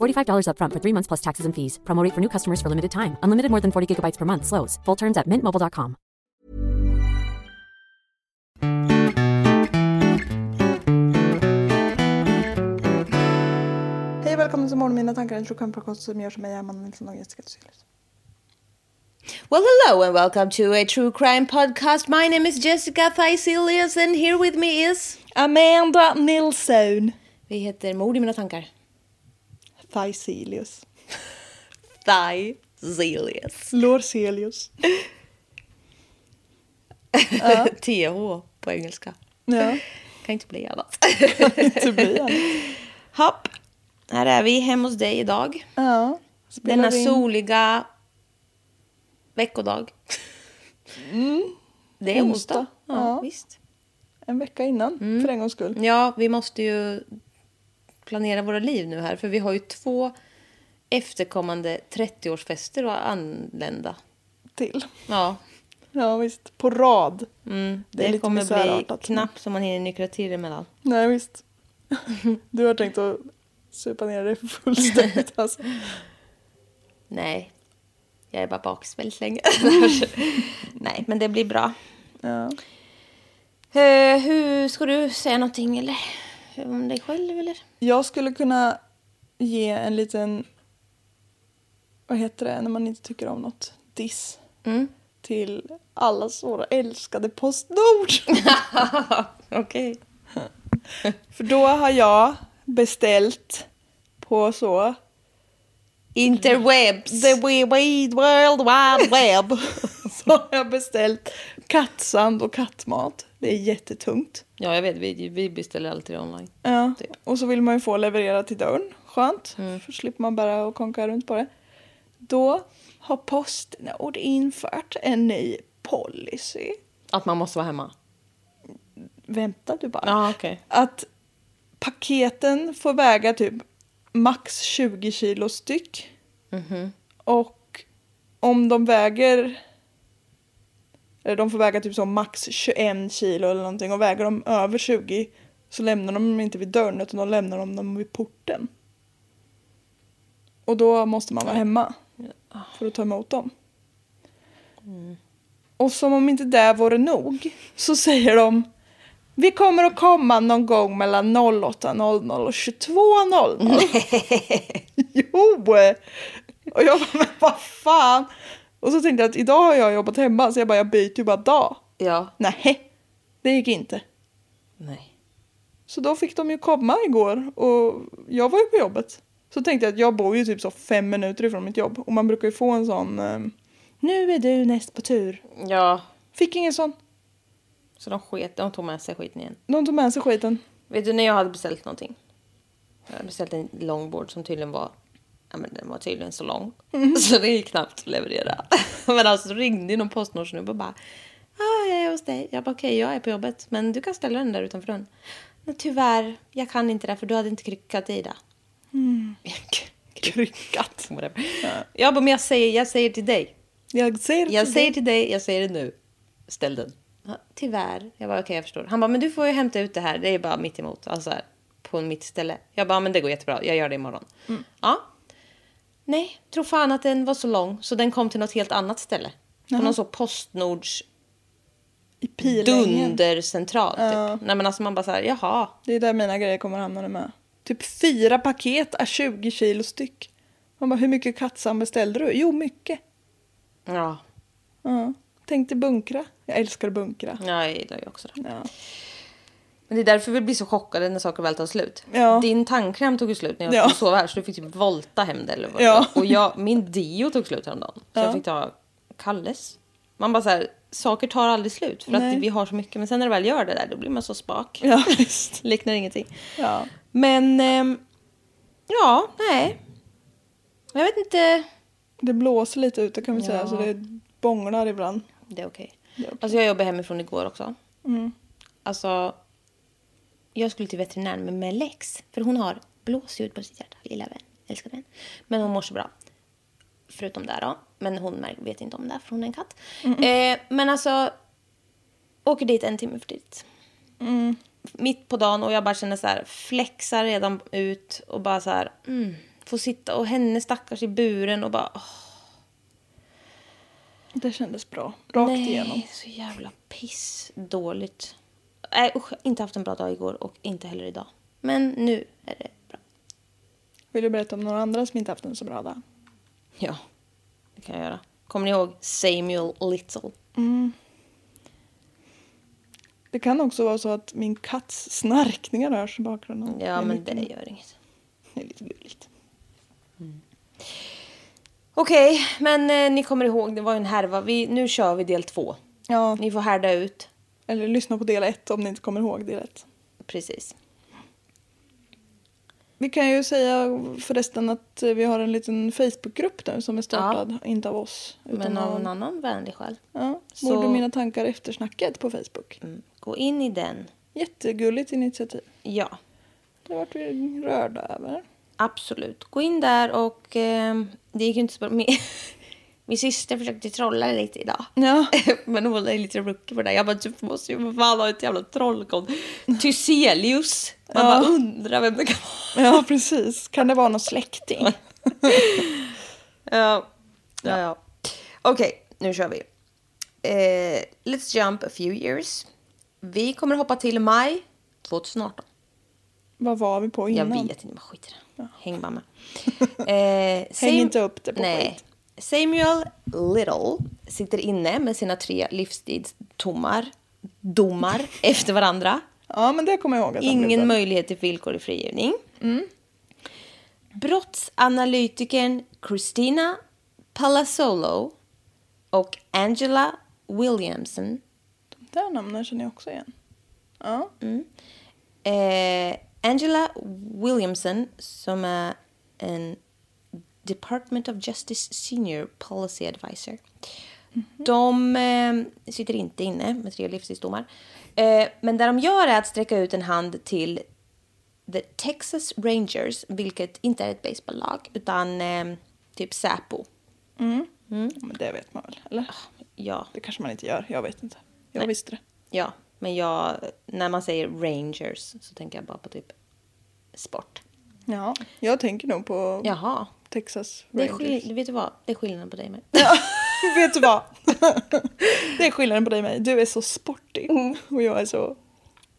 $45 upfront for three months plus taxes and fees. Promote for new customers for limited time. Unlimited more than 40 gigabytes per month. Slows. Full terms at mintmobile.com. Hej och välkommen till Morgon Mina tankar, en true crime podcast som görs av mig, Amanda Nilsson och Jessica Thyselius. Well, hello and welcome to a true crime podcast. My name is Jessica Thyselius and here with me is... Amanda Nilsson. Vi heter Mord i mina tankar. Thyselius. Thyselius. Lorselius. TH på engelska. Ja, Kan inte bli annat. inte bli annat. Hopp. Här är vi hemma hos dig idag. Ja. Denna in. soliga veckodag. Det är onsdag. Onsdag, Ja, ja. visst. En vecka innan, för en gångs skull. Ja, vi måste ju planera våra liv nu här. För vi har ju två efterkommande 30-årsfester att anlända. Till. Ja, Ja, visst. På rad. mm, Det det, är lite kommer bli knappt som man hinner nyktra till emellan. Nej, visst. Du har tänkt att supa ner dig fullständigt alltså. Nej, jag är bara bakis väldigt länge. Nej, men det blir bra. Ja. Eh, hur Ska du säga någonting eller? Om dig själv eller? Jag skulle kunna ge en liten, vad heter det när man inte tycker om något? Diss. Mm. Till allas våra älskade Postnord. Okej. För då har jag beställt på så Interwebs. The wide world wide web. så har jag beställt kattsand och kattmat. Det är jättetungt. Ja, jag vet. Vi, vi beställer alltid online. Ja. Typ. Och så vill man ju få leverera till dörren. Skönt. För slipper man bara och konka runt på det. Då har Postnord infört en ny policy. Att man måste vara hemma? Vänta du bara. Ja, okej. Att paketen får väga typ max 20 kilo styck. Och om de väger... Eller de får väga typ som max 21 kilo eller någonting. Och väger de över 20 så lämnar de dem inte vid dörren utan de lämnar de dem vid porten. Och då måste man vara hemma för att ta emot dem. Och som om inte det vore nog så säger de vi kommer att komma någon gång mellan 08.00 och 22.00. jo! Och jag bara, men vad fan? Och så tänkte jag att idag har jag jobbat hemma så jag bara, jag byter ju bara dag. Ja. Nej, det gick inte. Nej. Så då fick de ju komma igår och jag var ju på jobbet. Så tänkte jag att jag bor ju typ så fem minuter ifrån mitt jobb och man brukar ju få en sån eh, nu är du näst på tur. Ja. Fick ingen sån. Så de sket, de tog med sig skiten igen. De tog med sig skiten. Vet du när jag hade beställt någonting? Jag hade beställt en longboard som tydligen var, ja men den var tydligen så lång. Så det gick knappt att leverera. men alltså ringde ju någon postnordsnubbe och bara, ah, jag är hos dig. Jag bara okej, jag är på jobbet. Men du kan ställa den där utanför dörren. Men tyvärr, jag kan inte det för du hade inte kryckat i det. Kryckat. Whatever. Jag bara, men jag säger, jag säger till dig. Jag säger Jag till säger dig. till dig, jag säger det nu. Ställ den. Ja, tyvärr. Jag bara, okej jag förstår. Han bara, men du får ju hämta ut det här. Det är bara mitt emot. Alltså här, på mitt ställe. Jag bara, men det går jättebra. Jag gör det imorgon. Mm. Ja. Nej, tro fan att den var så lång. Så den kom till något helt annat ställe. På någon så Postnords I Pilängen. dundercentral. Typ. Nej men alltså man bara så här, jaha. Det är där mina grejer kommer hamna nu med. Typ fyra paket är 20 kilo styck. Man bara, hur mycket kattsam beställde du? Jo, mycket. Ja, Ja. Tänkte bunkra. Jag älskar att bunkra. jag gillar ju också det. Ja. Men det är därför vi blir så chockade när saker väl tar slut. Ja. Din tandkräm tog ju slut när jag Ja. sova här så du fick typ volta hem det eller vad Ja. Och jag, min deo tog slut häromdagen. Så Ja. jag fick ta Kalles. Man bara så här, saker tar aldrig slut för Nej. att vi har så mycket. Men sen när det väl gör det där då blir man så spak. Ja, visst. Liknar ingenting. Ja. Men ehm, ja, nej. Jag vet inte. Det blåser lite ute kan vi säga, Ja. så det bånglar ibland. Det är okej. Är okej. Alltså jag jobbade hemifrån igår också. Mm. Alltså, jag skulle till veterinären med Melex. För hon har blåsljud på sitt hjärta, lilla vän, älskar vän. Men hon mår så bra. Förutom det då. Men hon vet inte om det, för hon är en katt. Eh, men alltså, åker dit en timme för tidigt. Mitt på dagen och jag bara känner så här, flexar redan ut och bara så här, mm, får sitta och henne stackars i buren och bara, åh, Det kändes bra. Rakt nej, igenom. så jävla piss dåligt. Nej usch, inte haft en bra dag igår och inte heller idag. Men nu är det bra. Vill du berätta om några andra som inte haft en så bra dag? Ja, det kan jag göra. Kommer ni ihåg Samuel Little? Det kan också vara så att min katts snarkningar hörs i bakgrunden. Ja, men det gör inget. Det är lite gulligt. Okej, men eh, ni kommer ihåg, det var ju en härva. Vi, nu kör vi del två. Ja, Ni får härda ut. Eller lyssna på del ett om ni inte kommer ihåg del ett. Precis. Vi kan ju säga förresten att vi har en liten Facebookgrupp nu som är startad, inte av oss. Men av av en annan vänlig själ. Ja, Så- Mord och mina tankar eftersnacket på Facebook. Mm. Gå in i den. Jättegulligt initiativ. Ja, Det vart vi rörda över. absolut. Gå in där och eh, det gick ju inte så bra. Min, syster försökte trolla lite idag. Ja. Men hon är lite rookie på det. Jag bara, du måste ju fan ha ett jävla trollkonto. Thyselius. Man Ja. bara undrar vem det kan vara. Ja, precis. Kan det vara någon släkting? Ja. ja, ja. Okej, nu kör vi. Eh, let's jump a few years. Vi kommer hoppa till maj 2018. Vad var vi på innan? Jag vet inte, men skit i det. Häng bara med. Eh, Sam- inte upp det på Nej. skit. Samuel Little sitter inne med sina tre livstidsdomar domar efter varandra. Ja, men det kommer jag ihåg. Ingen möjlighet till villkorlig frigivning. Brottsanalytikern Christina Palazzolo och Angela Williamson De där namnen känner jag också igen. Ja. Eh, Angela Williamson som är en Department of Justice Senior Policy Advisor. De eh, sitter inte inne med tre livstidsdomar. Eh, men det de gör är att sträcka ut en hand till The Texas Rangers, vilket inte är ett baseballlag utan eh, typ Säpo. Men det vet man väl? Eller? Ja, Det kanske man inte gör. Jag vet inte. Jag Nej. visste det. ja, men jag, när man säger Rangers så tänker jag bara på typ sport. Ja, jag tänker nog på Jaha. Texas Det är Rangers. skill- vet du vad? Det är skillnaden på dig med. vet du vad? det är skillnaden på dig och mig. Du är så sportig och jag är så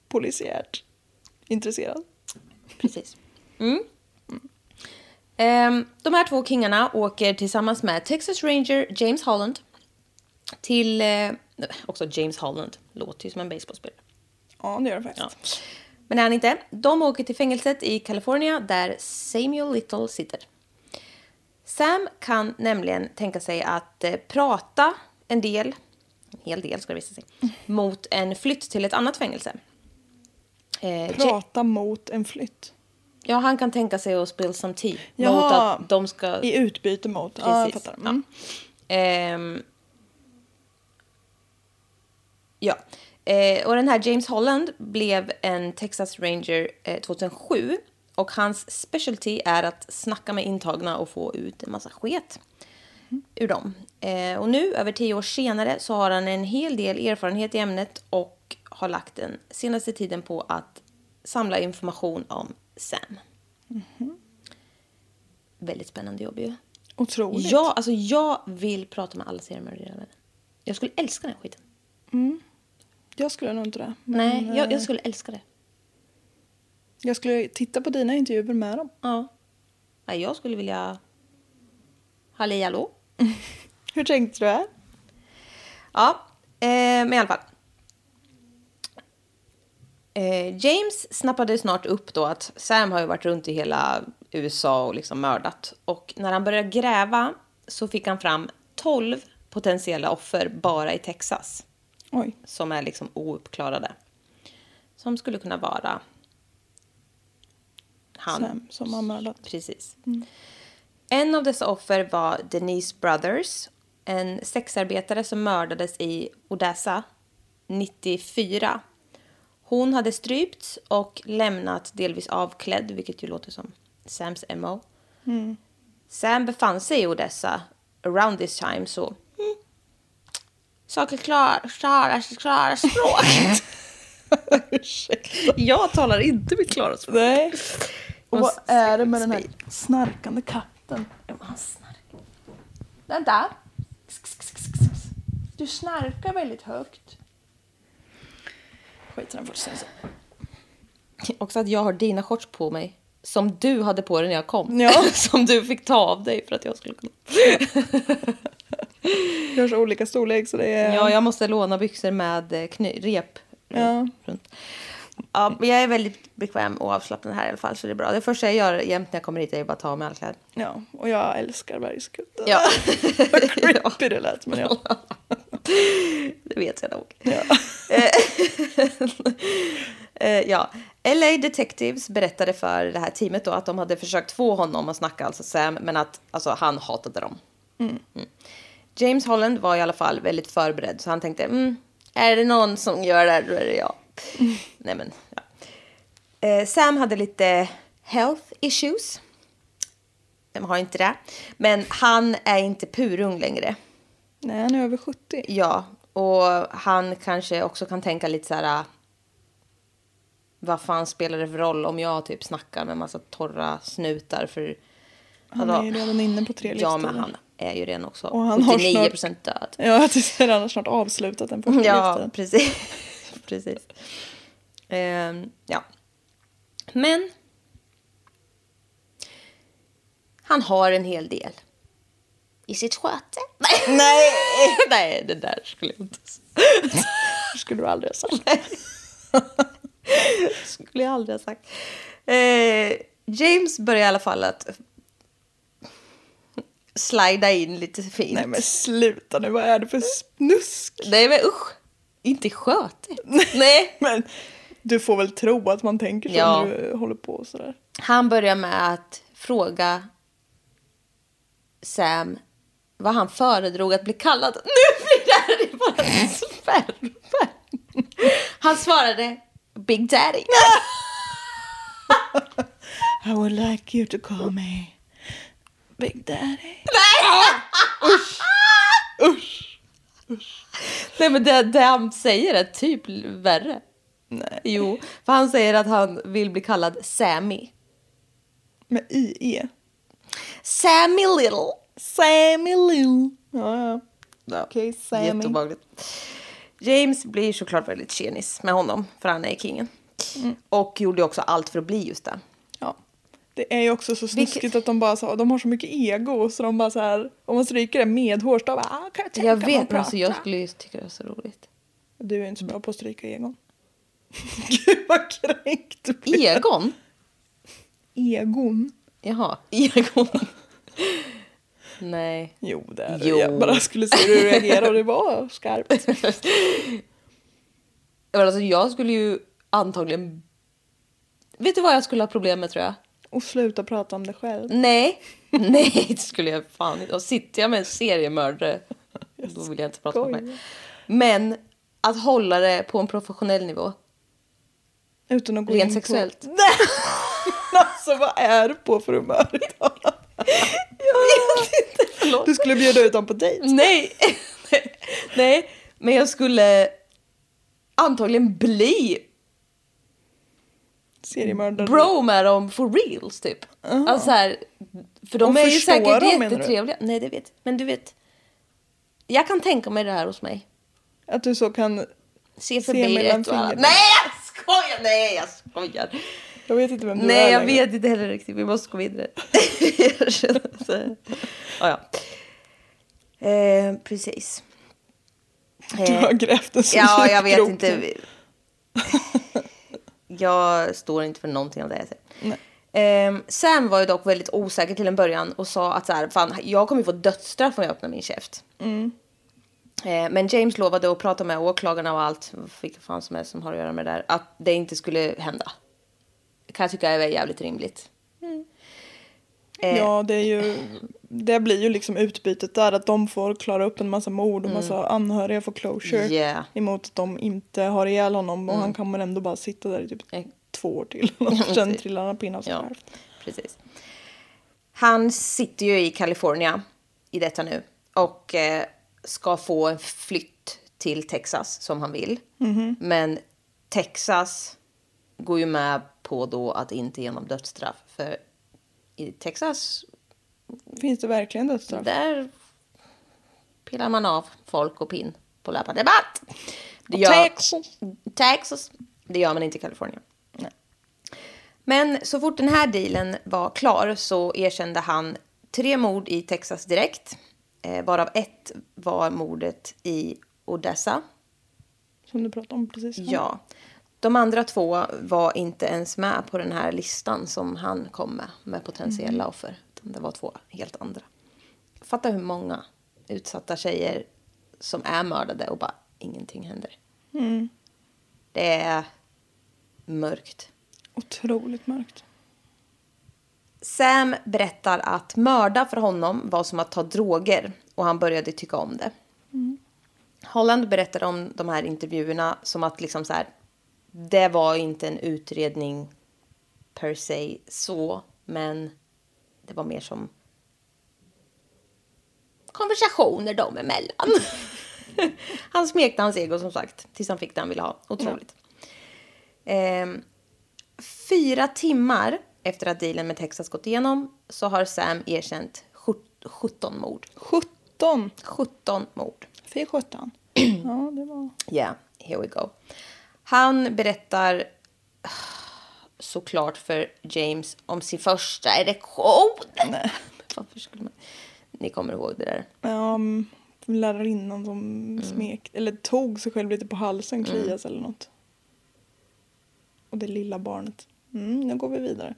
polisiärt intresserad. Precis. Mm. Ehm, de här två kingarna åker tillsammans med Texas Ranger James Holland till... Eh, också James Holland. Låter ju som en baseballspelare. Ja, det gör det faktiskt. Men det är han inte. De åker till fängelset i Kalifornien där Samuel Little sitter. Sam kan nämligen tänka sig att eh, prata en del, en hel del ska det visa sig, mot en flytt till ett annat fängelse. Eh, Ja- Prata mot en flytt. Ja, han kan tänka sig att spill some tea. Mot Jaha, att de ska... I utbyte mot. Ja, jag Precis, fattar. ja. Mm. Ehm, ja. Eh, och den här James Holland blev en Texas Ranger eh, 2007. Och hans specialty är att snacka med intagna och få ut en massa sket ur dem. Eh, och nu, över tio år senare, så har han en hel del erfarenhet i ämnet och har lagt den senaste tiden på att samla information om Sam. Väldigt spännande jobb ju. Otroligt. Ja, alltså jag vill prata med alla seriemördare. Jag skulle älska den här skiten. Jag skulle nog inte det. Nej, Men, jag, eh, jag skulle älska det. Jag skulle titta på dina intervjuer med dem. Ja. Nej, jag skulle vilja... Halli hallå? Hur tänkte du här? Ja, eh, men i alla fall. Eh, James snappade snart upp då att Sam har ju varit runt i hela USA och liksom mördat. Och när han började gräva så fick han fram 12 potentiella offer bara i Texas. Oj. Som är liksom ouppklarade. Som skulle kunna vara han. Sam som har mördat. Precis. En av dessa offer var Denise Brothers, en sexarbetare som mördades i Odessa 94. Hon hade strypts och lämnat delvis avklädd, vilket ju låter som Sams MO. Sam befann sig i Odessa around this time, så... Mm, saker klar, klara, klara språk. Jag talar inte mitt klara språk. Nej. Och vad är det med den här snarkande katten? Han snarkar. Vänta. Du snarkar väldigt högt. Skit i den så. Också att jag har dina shorts på mig. Som du hade på dig när jag kom. Ja. som du fick ta av dig för att jag skulle kunna. Vi har så olika storlek så det är... Ja, jag måste låna byxor med eh, kny- rep. Ja. Runt. Ja, men jag är väldigt bekväm och avslappnad här i alla fall så det är bra. Det första jag gör jämt när jag kommer hit är bara att ta av mig alla kläder. ja. Och jag älskar bergskutten. Ja. Vad creepy det lät men ja. det vet jag nog. ja. Eh, ja. LA Detectives berättade för det här teamet då att de hade försökt få honom att snacka, alltså Sam, men att alltså, han hatade dem. Mm. James Holland var i alla fall väldigt förberedd, så han tänkte, mm, är det någon som gör det här, då är det jag. Nej, men, ja. eh, Sam hade lite health issues. Vem har inte det? Men han är inte purung längre. Nej, han är över 70. Ja, och han kanske också kan tänka lite så här... äh, Vad fan spelar det för roll om jag typ snackar med massa torra snutar för... Han vadå? är ju redan inne på tre Ja, men han är ju redan också Och han har 79 snart- procent död. Ja, han har snart avslutat den första Ja, livstiden. precis. Precis. Ehm, ja. Men... Han har en hel del i sitt sköte. Nej, Nej det där skulle jag inte säga. Skulle du aldrig ha sagt. skulle jag aldrig ha sagt. Eh, James börjar i alla fall att slida in lite fint. Nej men sluta nu, vad är det för snusk? Nej men usch, inte skötigt. Nej. Men du får väl tro att man tänker så Ja. när du håller på sådär. Han börjar med att fråga Sam vad han föredrog att bli kallad. Nu blir det här bara spärr. Han svarade Big Daddy. I would like you to call me Big Daddy. Nej men det, det han säger är typ värre. Nej. Jo, för han säger att han vill bli kallad Sammy. Med IE. Sammy Little. Sammy Lou. Ja, ja. Ja, Okej, Sammy. Jätteobehagligt. James blir såklart väldigt tjenis med honom, för han är kingen. Mm. Och gjorde också allt för att bli just det. Det är ju också så snuskigt Vilket- att de bara så, de har så mycket ego så de bara så här, om man stryker det medhårs då bara, ah, kan jag tänka Jag vet, men alltså jag prata?" skulle ju tycka det var så roligt. Du är inte så bra på att stryka egon. Gud vad kränkt du blev. Egon? Egon? Jaha, Egon. Nej. Jo det är Jo. Jag bara skulle se hur du reagerar och det var skarpt. Alltså jag skulle ju antagligen... Vet du vad jag skulle ha problem med tror jag? Och sluta prata om det själv. Nej, nej det skulle jag fan inte. Och sitter jag med en seriemördare då vill jag inte prata med mig. Men att hålla det på en professionell nivå. Utan att gå Rent in sexuellt. På... Nej! alltså vad är du på för humör idag? Jag vet inte. Förlåt. Du skulle bjuda ut dem på dejt. Nej. Nej, men jag skulle antagligen bli Seriemördare. bro med dem for reals typ. Alltså så här, för de Och är ju säkert de, menar du? jättetrevliga. Nej, det vet jag. Men du vet. Jag kan tänka mig det här hos mig. Att du så kan... Se Se förbi mellan ett och annat. Nej, jag skojar! Nej, jag skojar. Jag vet inte vem du Nej, är jag längre. vet inte heller riktigt. Vi måste gå vidare. Så, ja. Eh, precis. Du har grävt en så Ja, jag vet inte. Jag står inte för någonting av det jag säger. Ehm, Sam var ju dock väldigt osäker till en början och sa att så här, fan, jag kommer få dödsstraff om jag öppnar min käft. Mm. Eh, men James lovade att prata med åklagarna och allt, vilka fan som helst som har att göra med det där, att det inte skulle hända. Det kan jag tycka är jävligt rimligt. Eh, Ja, det är ju... Det blir ju liksom utbytet där att de får klara upp en massa mord och massa anhöriga får closure. Mm. Yeah. Emot att de inte har ihjäl honom och han kommer ändå bara sitta där i typ Eh. två år till. Och sen trillar han pinne av sig Ja, själv. precis. Han sitter ju i Kalifornien i detta nu och eh, ska få en flytt till Texas som han vill. Men Texas går ju med på då att inte ge honom dödsstraff. För i Texas, Finns det verkligen dödsstraff? där pillar man av folk och pin på löpande band. Det Och Texas. Texas. Det gör man inte i Kalifornien. Men så fort den här dealen var klar så erkände han tre mord i Texas direkt. Eh, varav ett var mordet i Odessa. Som du pratade om precis. Ja. De andra två var inte ens med på den här listan som han kom med, med potentiella offer. Utan det var två helt andra. Fatta hur många utsatta tjejer som är mördade och bara ingenting händer. Det är mörkt. Otroligt mörkt. Sam berättar att mörda för honom var som att ta droger och han började tycka om det. Holland berättar om de här intervjuerna som att liksom så här, det var inte en utredning per se så, men det var mer som konversationer dem emellan. han smekte hans ego som sagt tills han fick det han ville ha. Otroligt. Ehm, fyra timmar efter att dealen med Texas gått igenom så har Sam erkänt sjut- 17 mord. 17. 17 mord. Fy sjutton. Ja, det var... Yeah, here we go. Han berättar ah, såklart för James om sin första erektion. Nej. Varför skulle man... Ni kommer ihåg det där. Ja, mm, lärarinnan som Mm. smek, eller tog sig själv lite på halsen, klias eller något. Och det lilla barnet. Mm, nu går vi vidare.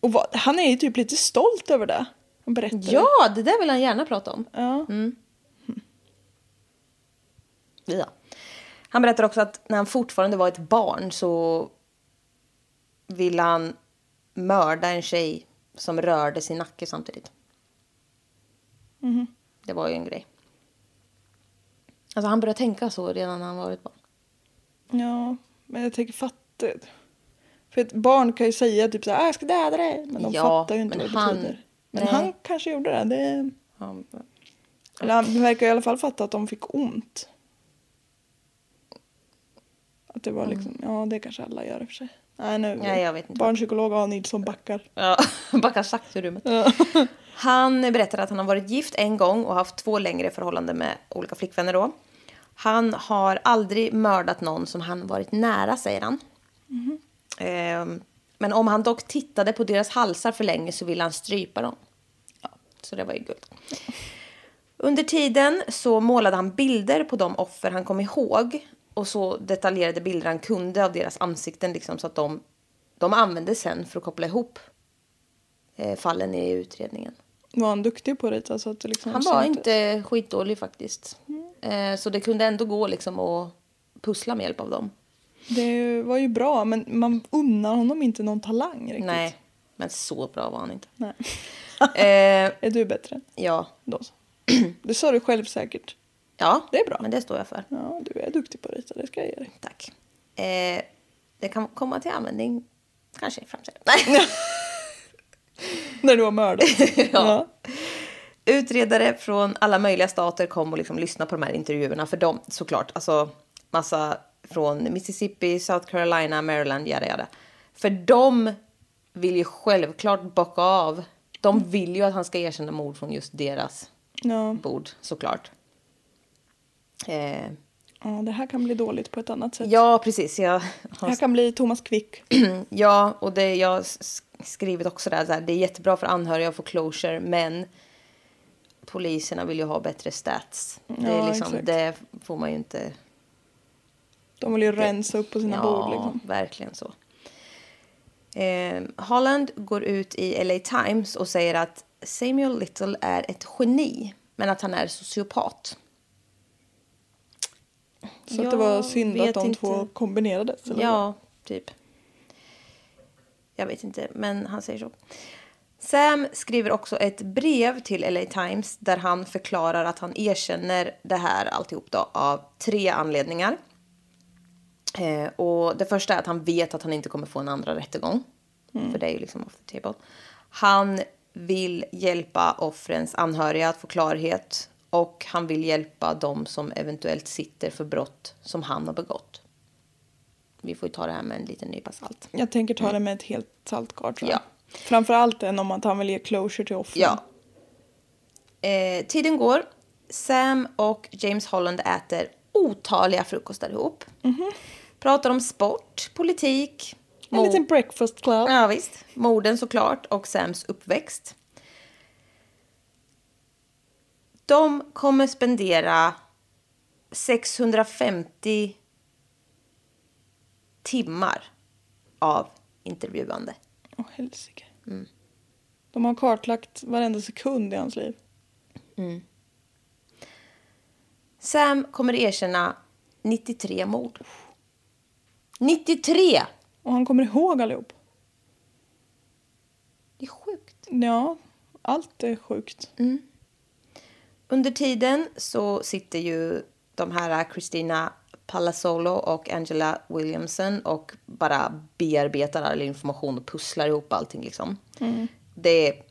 Och vad, han är ju typ lite stolt över det. Han berättar. Ja, det där vill han gärna prata om. Ja. Ja. Han berättar också att när han fortfarande var ett barn så ville han mörda en tjej som rörde sin nacke samtidigt. Det var ju en grej. Alltså han började tänka så redan när han var ett barn. ja, men jag tänker fatta. För ett barn kan ju säga typ så här, "Ah, jag ska döda dig. Men de Ja, fattar ju inte vad det han- betyder. Men nej. han kanske gjorde det. det. Han, Eller han verkar i alla fall fatta att de fick ont. Att det var liksom, ja det kanske alla gör i och för sig. Nej nu, Nej, jag vet inte. barnpsykolog A. Nilsson backar. ja, backar sakta ur rummet. Han berättar att han har varit gift en gång och haft två längre förhållanden med olika flickvänner då. Han har aldrig mördat någon som han varit nära, säger han. Ehm, men om han dock tittade på deras halsar för länge så ville han strypa dem. Ja, så det var ju guld. Under tiden så målade han bilder på de offer han kom ihåg och så detaljerade bilder han kunde av deras ansikten liksom, så att de, de användes sen för att koppla ihop eh, fallen i utredningen. Var han duktig på det? Alltså att liksom Han var syntes? inte skitdålig faktiskt. Eh, så det kunde ändå gå liksom att pussla med hjälp av dem. Det var ju bra men man unnar honom inte någon talang riktigt. Nej, men så bra var han inte. Nej. Eh, Är du bättre? ja. Då så. Det sa du själv säkert. Ja, Det är bra. Men det står jag för. Ja, du är duktig på att rita, det ska jag ge dig. Tack. Eh, det kan komma till användning kanske i framtiden. Nej. När du har mördat. Ja. Utredare från alla möjliga stater kom och liksom lyssnade på de här intervjuerna. För de, såklart, alltså massa från Mississippi, South Carolina, Maryland, yada yada. För de vill ju självklart bocka av. De vill ju att han ska erkänna mord från just deras Ja. bord, såklart. Eh, ja, det här kan bli dåligt på ett annat sätt. ja, precis. Jag Det har här kan bli Thomas Quick. Ja, och det jag skrivit också där, så här, det är jättebra för anhöriga att få closure, men poliserna vill ju ha bättre stats. det, är Ja, liksom, exakt. det får man ju inte... De vill ju rensa upp på sina ja, bord. Liksom. verkligen så. Eh, Holland går ut i LA Times och säger att Samuel Little är ett geni, men att han är sociopat. Så att det var synd att de inte. två kombinerades. Eller? Ja, typ. Jag vet inte, men han säger så. Sam skriver också ett brev till LA Times där han förklarar att han erkänner det här alltihop då, av tre anledningar. Eh, och det första är att han vet att han inte kommer få en andra rättegång. För det är ju liksom off the table. Han vill hjälpa offrens anhöriga att få klarhet. Och han vill hjälpa de som eventuellt sitter för brott som han har begått. Vi får ju ta det här med en liten nypa salt. Jag tänker ta det med ett helt saltkart tror jag. Ja. Framförallt än om att han vill ge closure till offren. Ja. Eh, tiden går. Sam och James Holland äter otaliga frukostar ihop. Pratar om sport, politik. En liten breakfast club. Ja, visst. Morden såklart och Sams uppväxt. De kommer spendera 650 timmar av intervjuande. Åh helsike. Mm. De har kartlagt varenda sekund i hans liv. Sam kommer erkänna 93 mord. 93! Och han kommer ihåg allihop. Det är sjukt. Ja, allt är sjukt. Under tiden så sitter ju de här Christina Palazzolo och Angela Williamson och bara bearbetar all information och pusslar ihop allting. Liksom. Det, är,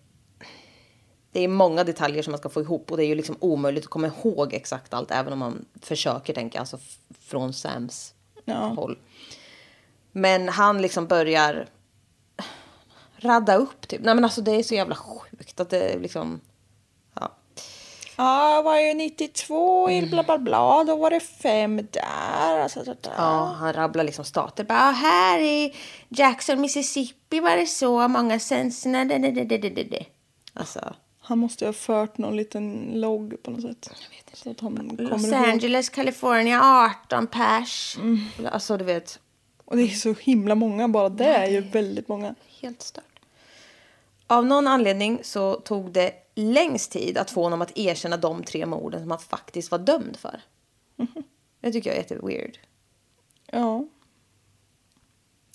det är många detaljer som man ska få ihop och det är ju liksom omöjligt att komma ihåg exakt allt även om man försöker tänka alltså från Sams Ja. håll. Men han liksom börjar radda upp typ. Nej men alltså det är så jävla sjukt att det liksom... Ja. Ja, jag var ju 92 i bla bla bla. Då var det fem där. Alltså, så där. Ja, han rabblar liksom stater. Bara, här i Jackson, Mississippi var det så många sensorna. Alltså, Han måste ju ha fört någon liten logg på något sätt. Jag vet inte. Los kommer ihåg. Angeles, California, 18 pers. Alltså, du vet, Och det är så himla många. Bara det är ju väldigt många. helt stört. Av någon anledning så tog det längst tid att få honom att erkänna de tre morden som han faktiskt var dömd för. Det tycker jag är jätteweird. Ja.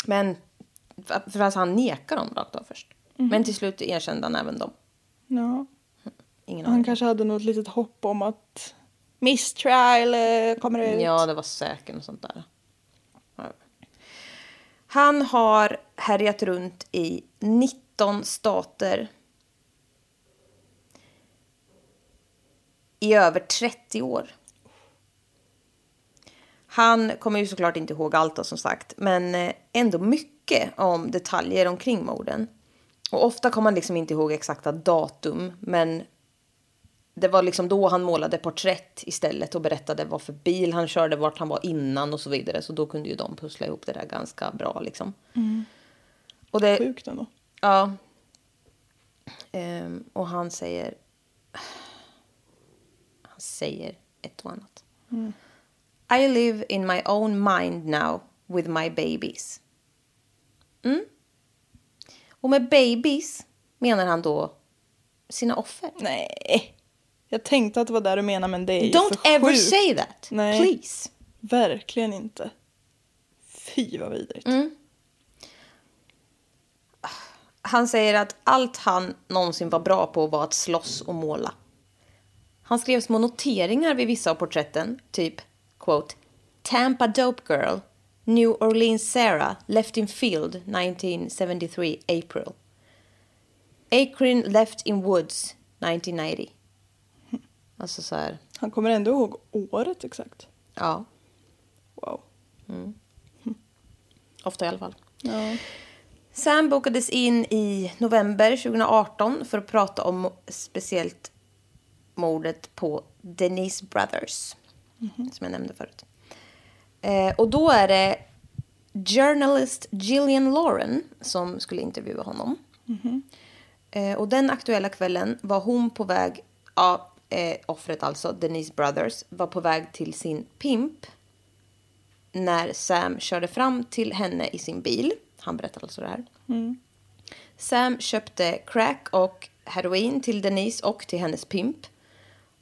Men för att han nekar dem rakt av först. Men till slut erkände han även dem. ja. Ingen Han aning. kanske hade något litet hopp om att mistrial eh, kommer ut. Ja, det var säkert och sånt där. Han har härjat runt i 19 stater i över 30 år. Han kommer ju såklart inte ihåg allt då, som sagt, men eh, ändå mycket om detaljer omkring morden. Och ofta kommer han liksom inte ihåg exakta datum, men det var liksom då han målade porträtt istället och berättade vad för bil han körde, vart han var innan och så vidare. Så då kunde ju de pussla ihop det där ganska bra liksom. Och det, Sjukt ändå. Ja. Ehm, och han säger... Han säger ett och annat. I live in my own mind now with my babies. Mm. Och med babies menar han då sina offer. Nej. Jag tänkte att det var där du menade men det är Don't för ever sjukt. say that, Nej. please. Verkligen inte. Fy vad vidrigt. Mm. Han säger att allt han någonsin var bra på var att slåss och måla. Han skrev små noteringar vid vissa av porträtten, typ quote Tampa Dope Girl, New Orleans Sarah, left in field 1973 April. Akron left in woods 1990. Alltså så här, Han kommer ändå ihåg året exakt. ja, Wow. ofta i alla fall. Ja. Sam bokades in i november 2018 för att prata om speciellt mordet på Denise Brothers. Som jag nämnde förut. Eh, och då är det journalist Gillian Lauren som skulle intervjua honom. Eh, och den aktuella kvällen var hon på väg, ja, eh, offret alltså, Denise Brothers, var på väg till sin pimp när Sam körde fram till henne i sin bil. Han berättar alltså det här. Sam köpte crack och heroin till Denise och till hennes pimp.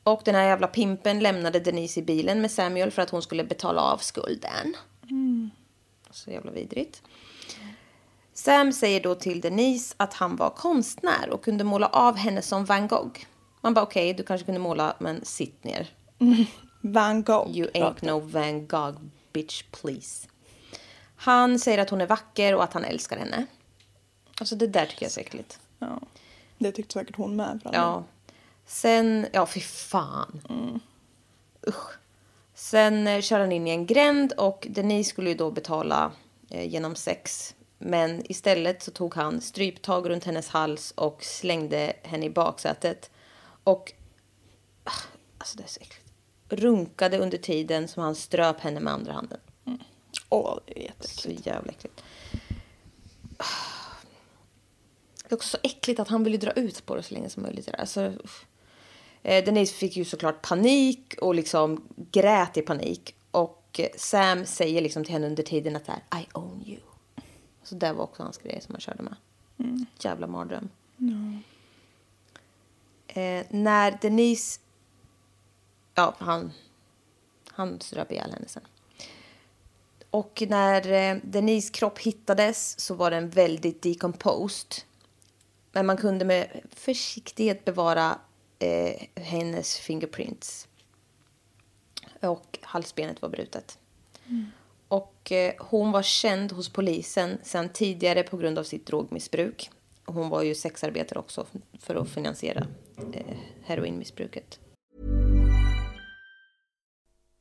Och den här jävla pimpen lämnade Denise i bilen med Samuel för att hon skulle betala av skulden. Så jävla vidrigt. Sam säger då till Denise att han var konstnär och kunde måla av henne som Van Gogh. Man bara okej, du kanske kunde måla, men sitt ner. Van Gogh. You ain't no Van Gogh, bitch please. Han säger att hon är vacker och att han älskar henne. Alltså det där tycker jag är så äckligt. Ja. Det tyckte säkert hon med. För Ja. Sen, ja fy fan. Usch. Sen eh, kör han in i en gränd och Denise skulle ju då betala eh, genom sex. Men istället så tog han stryptag runt hennes hals och slängde henne i baksätet. Och, ah, alltså det är så äckligt. Runkade under tiden som han ströp henne med andra handen. Åh, det är Så jätteäckligt. jävla äckligt. Det är också så äckligt att han ville dra ut på det så länge som möjligt. Alltså. Eh, Denise fick ju såklart panik och liksom grät i panik. Och eh, Sam säger liksom till henne under tiden att här, I own you. Så det var också hans grej som han körde med. Jävla mardröm. Eh, när Denise... Ja, han, han ströp ihjäl henne sen. Och när eh, Denise kropp hittades så var den väldigt decomposed. Men man kunde med försiktighet bevara eh, hennes fingerprints. Och halsbenet var brutet. Och eh, hon var känd hos polisen sedan tidigare på grund av sitt drogmissbruk. Hon var ju sexarbetare också för att finansiera eh, heroinmissbruket.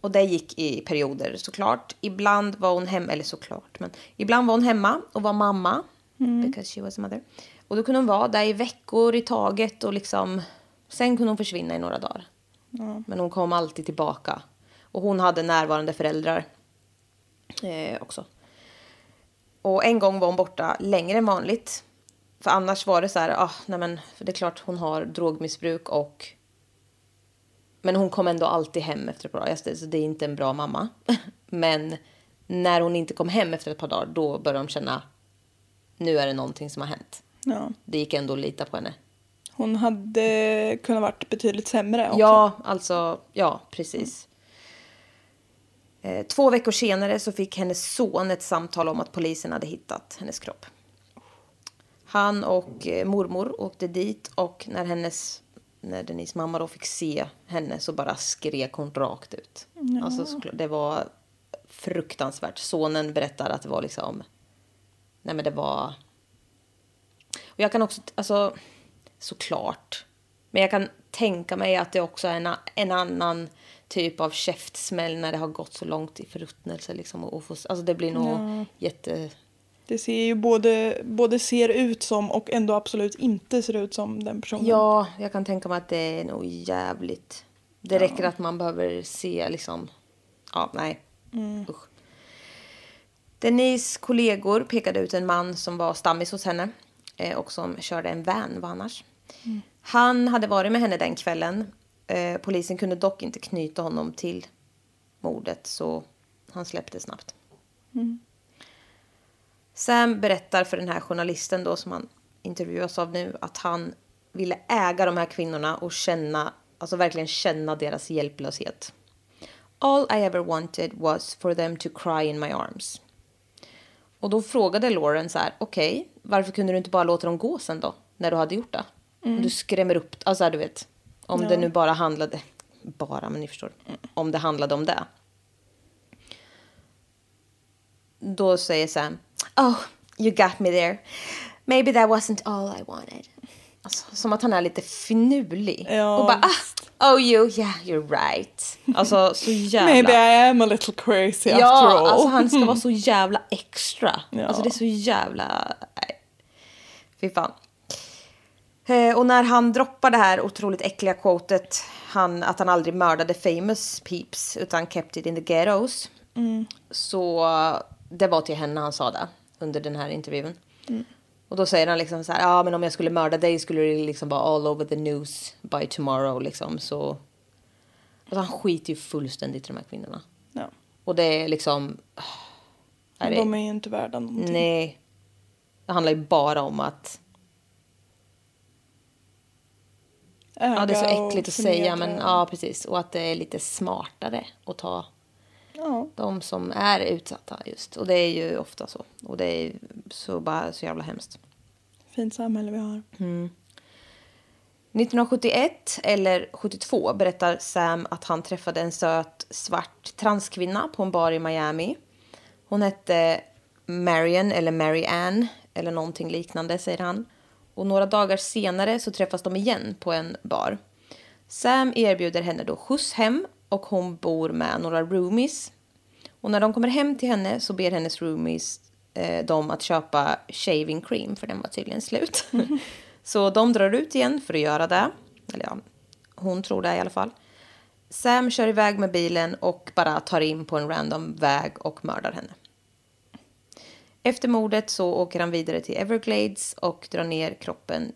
Och det gick i perioder såklart. Ibland var hon hemma, eller såklart, men ibland var hon hemma och var mamma. Because she was a mother. Och då kunde hon vara där i veckor i taget och liksom, sen kunde hon försvinna i några dagar. Men hon kom alltid tillbaka. Och hon hade närvarande föräldrar eh, också. Och en gång var hon borta längre än vanligt. För annars var det så här, ah, nej men, för det är klart hon har drogmissbruk och men hon kom ändå alltid hem efter ett par dagar. Så det är inte en bra mamma. Men när hon inte kom hem efter ett par dagar, då började de känna nu är det någonting som har hänt. Ja. Det gick ändå att lita på henne. Hon hade kunnat varit betydligt sämre också. Ja, alltså, ja, precis. Eh, två veckor senare så fick hennes son ett samtal om att polisen hade hittat hennes kropp. Han och eh, mormor åkte dit och när hennes när Denise mamma då fick se henne så bara skrek hon rakt ut. Alltså, såklart, det var fruktansvärt. Sonen berättar att det var liksom... Nej men det var... Och jag kan också, alltså såklart. Men jag kan tänka mig att det också är en, en annan typ av käftsmäll när det har gått så långt i förruttnelse. Liksom, och, och alltså det blir nog jätte... Det ser ju både, både ser ut som och ändå absolut inte ser ut som den personen. Ja, jag kan tänka mig att det är nog jävligt. Det räcker att man behöver se liksom... Ja, nej. Usch. Denise kollegor pekade ut en man som var stammis hos henne eh, och som körde en van, vad annars. Han hade varit med henne den kvällen. Eh, polisen kunde dock inte knyta honom till mordet så han släpptes snabbt. Sam berättar för den här journalisten då som han intervjuas av nu att han ville äga de här kvinnorna och känna, alltså verkligen känna deras hjälplöshet. All I ever wanted was for them to cry in my arms. Och då frågade Lauren så här, okej, varför kunde du inte bara låta dem gå sen då? När du hade gjort det? Du skrämmer upp, alltså du vet, om det nu bara handlade, bara, men ni förstår, om det handlade om det. Då säger Sam, oh, you got me there. Maybe that wasn't all I wanted. Alltså, som att han är lite finurlig. Ja, och bara, ah, oh you, yeah, you're right. Alltså så jävla... Maybe I am a little crazy after Ja, all. alltså han ska vara så jävla extra. Ja. Alltså det är så jävla... Nej. Fy fan. Eh, och när han droppar det här otroligt äckliga quotet, han, att han aldrig mördade famous peeps utan kept it in the ghettos. Så eh, det var till henne han sa det under den här intervjun. Och då säger han liksom så här, ja men om jag skulle mörda dig skulle det liksom vara all over the news by tomorrow liksom. Så alltså, han skiter ju fullständigt i de här kvinnorna. ja. Och det är liksom... Är det, De är ju inte värda någonting. nej. Det handlar ju bara om att... Ja, det är så Äga äckligt att säga, men ja, precis. Och att det är lite smartare att ta Ja. de som är utsatta just. Och det är ju ofta så. Och det är så bara så jävla hemskt. Fint samhälle vi har. 1971 eller 72 berättar Sam att han träffade en söt svart transkvinna på en bar i Miami. Hon hette Marian eller Mary Ann eller någonting liknande säger han. Och några dagar senare så träffas de igen på en bar. Sam erbjuder henne då skjuts hem och hon bor med några roomies. Och när de kommer hem till henne så ber hennes roomies eh, dem att köpa shaving cream för den var tydligen slut. så de drar ut igen för att göra det. Eller ja, hon tror det i alla fall. Sam kör iväg med bilen och bara tar in på en random väg och mördar henne. Efter mordet så åker han vidare till Everglades och drar ner kroppen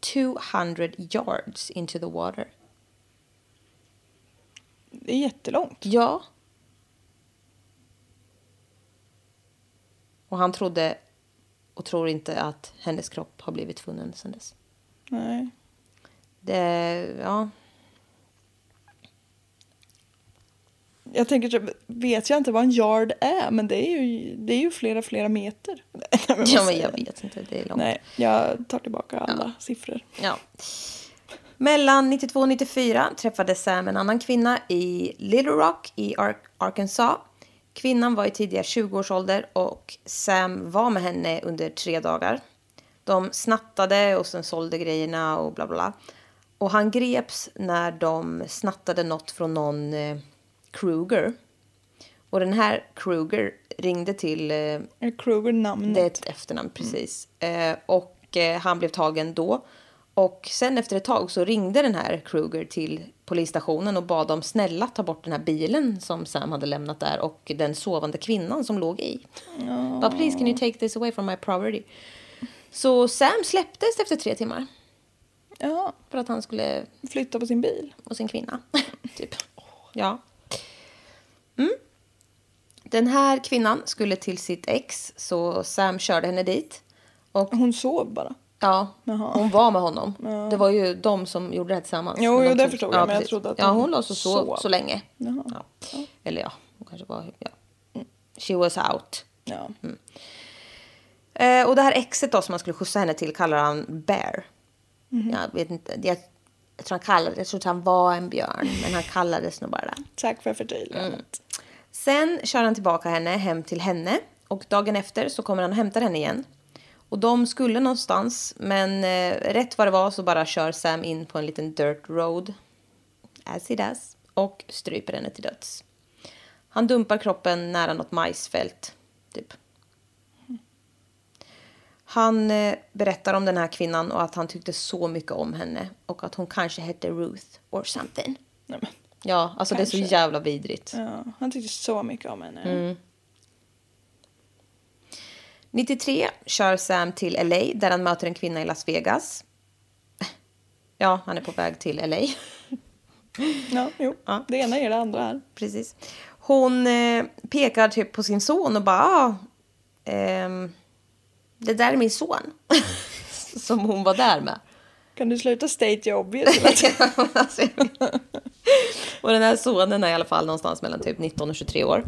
200 yards into the water. Det är jättelångt. Ja. Och han trodde och tror inte att hennes kropp har blivit funnen sedan dess. Nej. Det, ja. Jag tänker, vet jag inte vad en yard är, men det är ju, det är ju flera, flera meter. Ja, men jag vet inte. Det är långt. Nej, jag tar tillbaka alla siffror. Ja. Mellan 92 och 94 träffade Sam en annan kvinna i Little Rock i Ar- Arkansas. Kvinnan var i tidiga 20-årsålder och Sam var med henne under tre dagar. De snattade och sen sålde grejerna och bla bla bla. Och han greps när de snattade något från någon eh, Kruger. Och den här Kruger ringde till eh, Kruger namnet? det är ett efternamn, precis. Eh, och eh, han blev tagen då. Och sen efter ett tag så ringde den här Kruger till polisstationen och bad dem snälla ta bort den här bilen som Sam hade lämnat där och den sovande kvinnan som låg i. But please can you take this away from my property? Så Sam släpptes efter tre timmar Ja, för att han skulle flytta på sin bil. och sin kvinna. typ. Ja. Mm. Den här kvinnan skulle till sitt ex så Sam körde henne dit. Och Hon sov bara. Ja, Jaha. hon var med honom. Det var ju de som gjorde det här tillsammans. Jo, Men de jo, det tog- förstod jag, men jag trodde att Ja, hon låg så, så, så länge. Jaha. Ja. Eller ja, hon kanske var... Ja. She was out. Ja. Eh, och det här exet då som man skulle skjutsa henne till kallar han Bear. Mhm. Jag vet inte. Jag, jag tror han kallade, jag tror inte han var en björn, men han kallades nog bara det. Tack för förtydligandet. Mm. Sen kör han tillbaka henne hem till henne och dagen efter så kommer han och hämtar henne igen. Och de skulle någonstans, men eh, rätt vad det var så bara kör Sam in på en liten dirt road, as he does, och stryper henne till döds. Han dumpar kroppen nära något majsfält, typ. Han eh, berättar om den här kvinnan och att han tyckte så mycket om henne och att hon kanske hette Ruth or something. Nej, men, Ja, alltså det är Kanske. så jävla vidrigt. ja, han tyckte så mycket om henne. Mm. 93 kör Sam till LA där han möter en kvinna i Las Vegas. Ja, han är på väg till LA. Ja, jo. Ja. Det ena är det andra här. Precis. Hon eh, pekar typ på sin son och bara... Ah, ehm, det där är min son. Som hon var där med. Kan du sluta state your obvious? Alltså, och den här sonen är i alla fall någonstans mellan typ 19 och 23 år.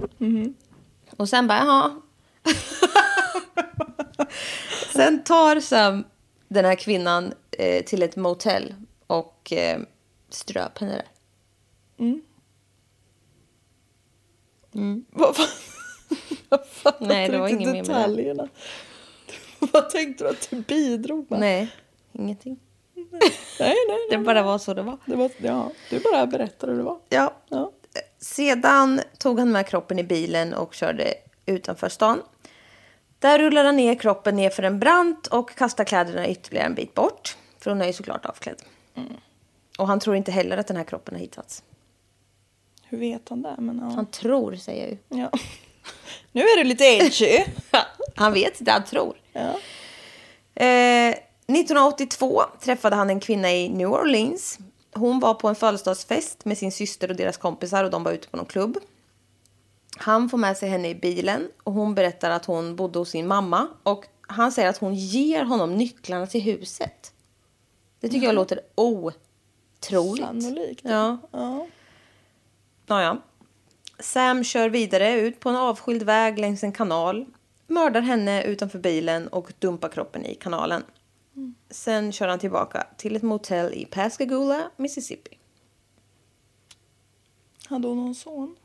Och sen bara, jaha. sen tar Sam den här kvinnan eh, till ett motell och eh, ströp henne där. Vad fan? Jag fattar Nej, det var inte ingen det. detaljerna. Vad tänkte du att du bidrog med? Nej, ingenting. nej, nej. Det nej. bara var så det var. Det var, ja, du bara berättade hur det var. Ja. Ja. Sedan tog han med kroppen i bilen och körde utanför stan. Där rullar han ner kroppen ner för en brant och kastar kläderna ytterligare en bit bort. För hon är ju såklart avklädd. Och han tror inte heller att den här kroppen har hittats. Hur vet han det? Men, ja. Han tror, säger jag ju. Ja. Nu är du lite edgy. Han vet inte, han tror. Ja. Eh, 1982 träffade han en kvinna i New Orleans. Hon var på en födelsedagsfest med sin syster och deras kompisar och de var ute på någon klubb. Han får med sig henne i bilen och hon berättar att hon bodde hos sin mamma och han säger att hon ger honom nycklarna till huset. Det tycker jag låter otroligt. Sannolikt. Ja. Ja. Nåja. Sam kör vidare ut på en avskild väg längs en kanal, mördar henne utanför bilen och dumpar kroppen i kanalen. Sen kör han tillbaka till ett motell i Pascagoula, Mississippi. Hade hon någon son?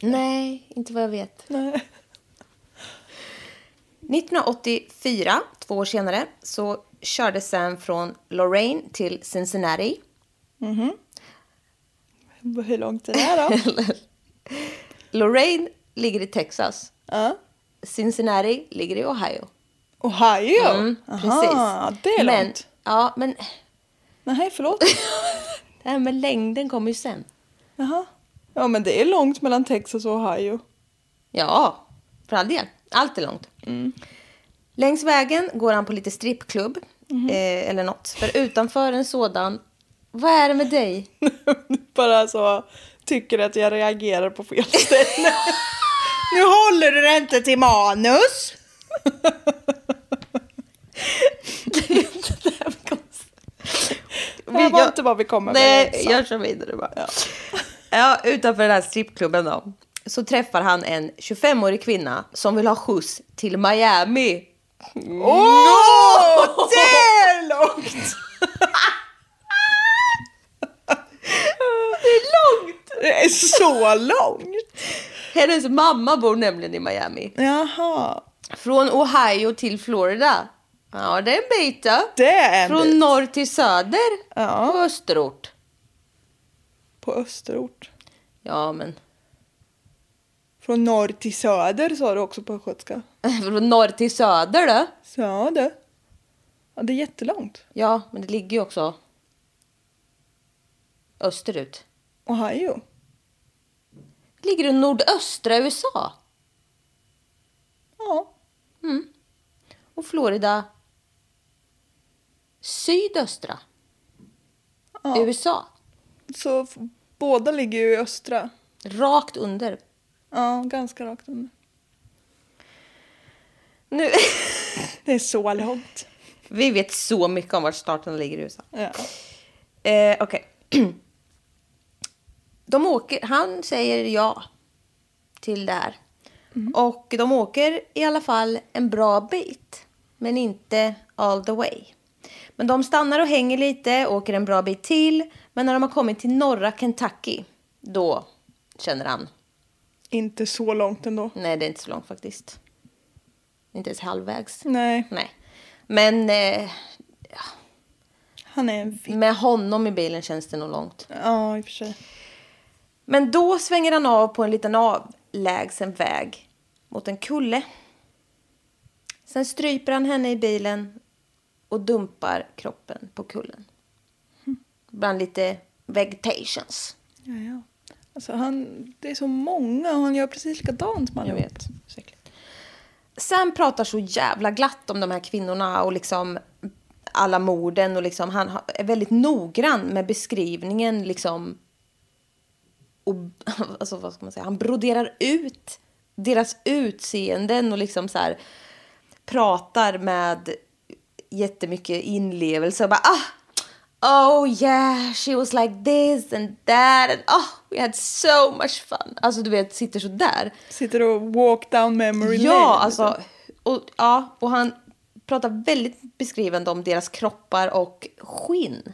Nej, inte vad jag vet. Nej. 1984, två år senare, så körde Sam från Lorraine till Cincinnati. Hur långt är det här då? Lorraine ligger i Texas. ja. Cincinnati ligger i Ohio. Ohio? Mm, Aha, precis. det är men, långt. Ja, men Nej, förlåt. det här med längden kommer ju sen. Jaha. Ja, men det är långt mellan Texas och Ohio. Ja, för all del. Allt är långt. Längs vägen går han på lite strippklubb. Eh, eller något. För utanför en sådan... Vad är det med dig? Bara så tycker att jag reagerar på fel ställe. nu håller du det inte till manus. Det här var inte vad vi kommer med. Nej, jag kör vidare bara. Ja. Utanför den här strippklubben då. Så träffar han en 25-årig kvinna som vill ha skjuts till Miami. Åh, det är långt! Det är långt! Det är så långt. Hennes mamma bor nämligen i Miami. Jaha, Från Ohio till Florida. Ja, det är en bit det är en Från bit. norr till söder. Ja. På österort. På österort. Ja, men Från norr till söder sa du också på östgötska. från norr till söder då. Söder. Ja, det är jättelångt. Ja, men det ligger ju också österut. Ohio. Ligger i nordöstra USA. Ja. Och Florida sydöstra USA. Så båda ligger ju i östra. Rakt under. Ja, ganska rakt under. Nu, Det är så långt. Vi vet så mycket om vart staterna ligger i USA. Ja. Eh, Okej. De åker, han säger ja till det här. Och de åker i alla fall en bra bit. Men inte all the way. Men de stannar och hänger lite, åker en bra bit till. Men när de har kommit till norra Kentucky, då känner han, Inte så långt ändå. nej det är inte så långt faktiskt. Inte ens halvvägs. Nej, Nej. Men eh, han är en vitt. med honom i bilen känns det nog långt. Ja, i och för sig. Men då svänger han av på en liten avlägsen väg mot en kulle. Sen stryper han henne i bilen och dumpar kroppen på kullen. Bland lite vegetations. Ja, ja. Alltså han, det är så många och han gör precis likadant som han Jag vet. Säkert. Sam pratar så jävla glatt om de här kvinnorna och liksom alla morden och liksom han är väldigt noggrann med beskrivningen liksom och alltså vad ska man säga han broderar ut deras utseenden och liksom så här pratar med jättemycket inlevelse och bara ah Oh yeah, she was like this and that and oh we had so much fun. Alltså du vet sitter så där. Sitter och walk down memory Ja, lane. alltså. Och, ja, och han pratar väldigt beskrivande om deras kroppar och skinn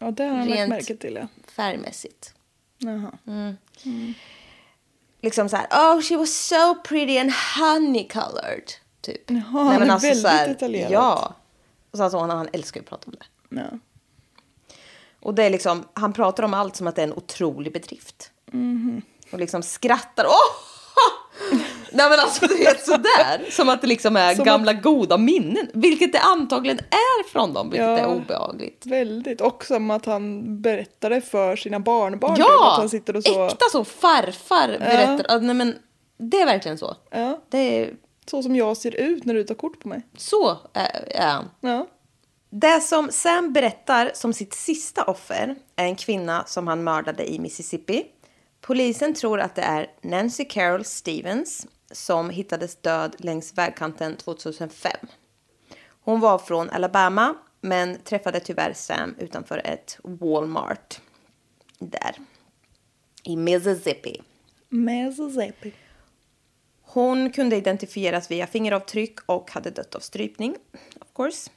Ja, det har han lagt märke till. Ja. färgmässigt. Jaha. Liksom så här, oh she was so pretty and honey colored. Typ. Jaha, han är väldigt så här, detaljerad. Ja. Och så alltså, han, han älskar ju att prata om det. Ja. Och det är liksom, han pratar om allt som att det är en otrolig bedrift. Mhm. Och liksom skrattar. Åh! Nej men alltså du vet sådär. Som att det liksom är Som gamla goda minnen. Vilket det antagligen är från dem. Vilket Ja. är obehagligt. Väldigt. Och som att han berättade för sina barnbarn. typ, Ja! Att han sitter och så. Äkta så. Farfar berättar. Ja. Nej, men det är verkligen så. Ja, Det är, så som jag ser ut när du tar kort på mig. så är, han. Ja. Det som Sam berättar som sitt sista offer är en kvinna som han mördade i Mississippi. Polisen tror att det är Nancy Carol Stevens som hittades död längs vägkanten 2005. Hon var från Alabama men träffade tyvärr Sam utanför ett Walmart där i Mississippi. Mississippi. Hon kunde identifieras via fingeravtryck och hade dött av strypning. Of course.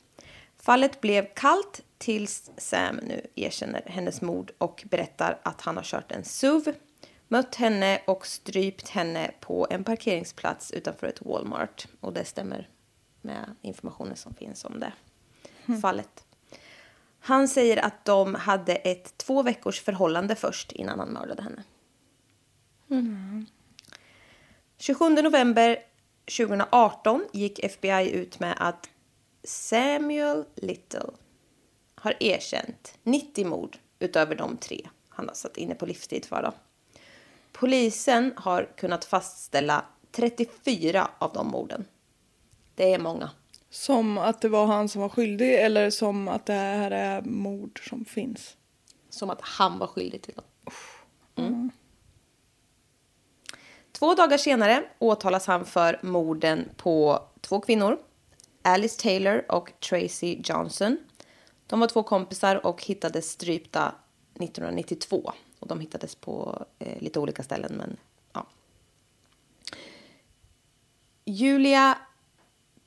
Fallet blev kallt tills Sam nu erkänner hennes mord och berättar att han har kört en SUV, mött henne och strypt henne på en parkeringsplats utanför ett Walmart. Och det stämmer med informationen som finns om det fallet. Han säger att de hade ett två veckors förhållande först innan han mördade henne. 27 november 2018 gick FBI ut med att Samuel Little har erkänt 90 mord utöver de tre han har satt inne på livstid för. Då. Polisen har kunnat fastställa 34 av de morden. Det är många. Som att det var han som var skyldig eller som att det här är mord som finns. Som att han var skyldig till dem. Mm. Två dagar senare åtalas han för morden på två kvinnor. Alice Taylor och Tracy Johnson. De var två kompisar och hittades strypta 1992. Och de hittades på eh, lite olika ställen, men ja. Julia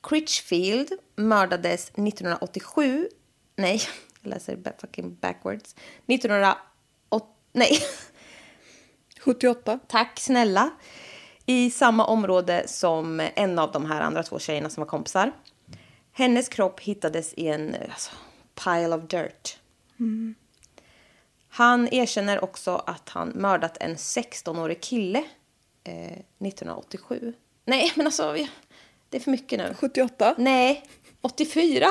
Critchfield mördades 1987. Nej, jag läser fucking backwards. 1980... Nej, 78. tack snälla. I samma område som en av de här andra två tjejerna som var kompisar. Hennes kropp hittades i en alltså, pile of dirt. Han erkänner också att han mördat en 16-årig kille eh, 1987. Nej, men alltså, det är för mycket nu. 78. Nej, 84.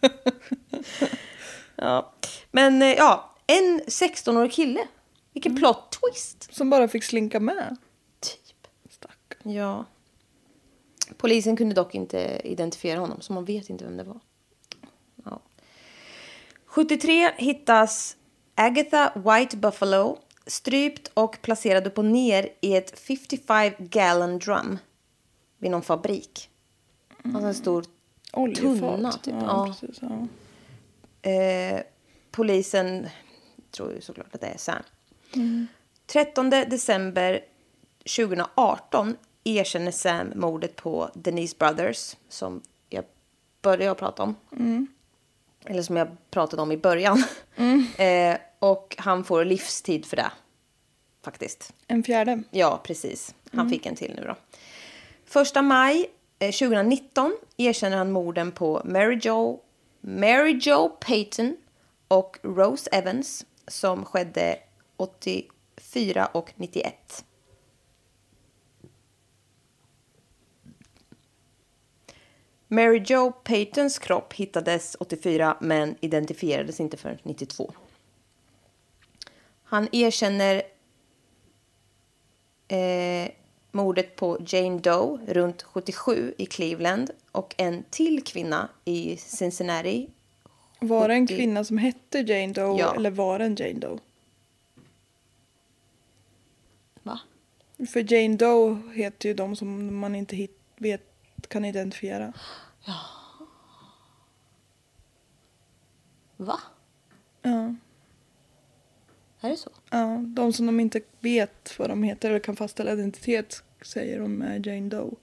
ja. Men eh, ja, en 16-årig kille. Vilken plot twist. Som bara fick slinka med. Typ. Stackarn. Ja. Polisen kunde dock inte identifiera honom, så man vet inte vem det var. Ja. 73 hittas Agatha White Buffalo strypt och placerad upp och ner i ett 55 gallon drum vid någon fabrik. Alltså en stor Oljefat. tunna. Typ. Ja, Ja. Precis, ja. Eh, polisen tror ju såklart att det är Sam. 13 december 2018 erkänner Sam mordet på Denise Brothers som jag började prata om. Eller som jag pratade om i början. Eh, och han får livstid för det. Faktiskt. En fjärde. Ja, precis. Han fick en till nu då. Första maj eh, 2019 erkänner han morden på Mary Jo, Mary Jo Payton och Rose Evans som skedde 84 och 91. Mary Jo Paytons kropp hittades 84 men identifierades inte förrän 92. Han erkänner eh, mordet på Jane Doe runt 77 i Cleveland och en till kvinna i Cincinnati. Var det en 70. kvinna som hette Jane Doe Ja. eller var det en Jane Doe? För Jane Doe heter ju de som man inte hit, vet, kan identifiera. Va? Ja. Är det så? ja, de som de inte vet vad de heter eller kan fastställa identitet säger de är Jane Doe.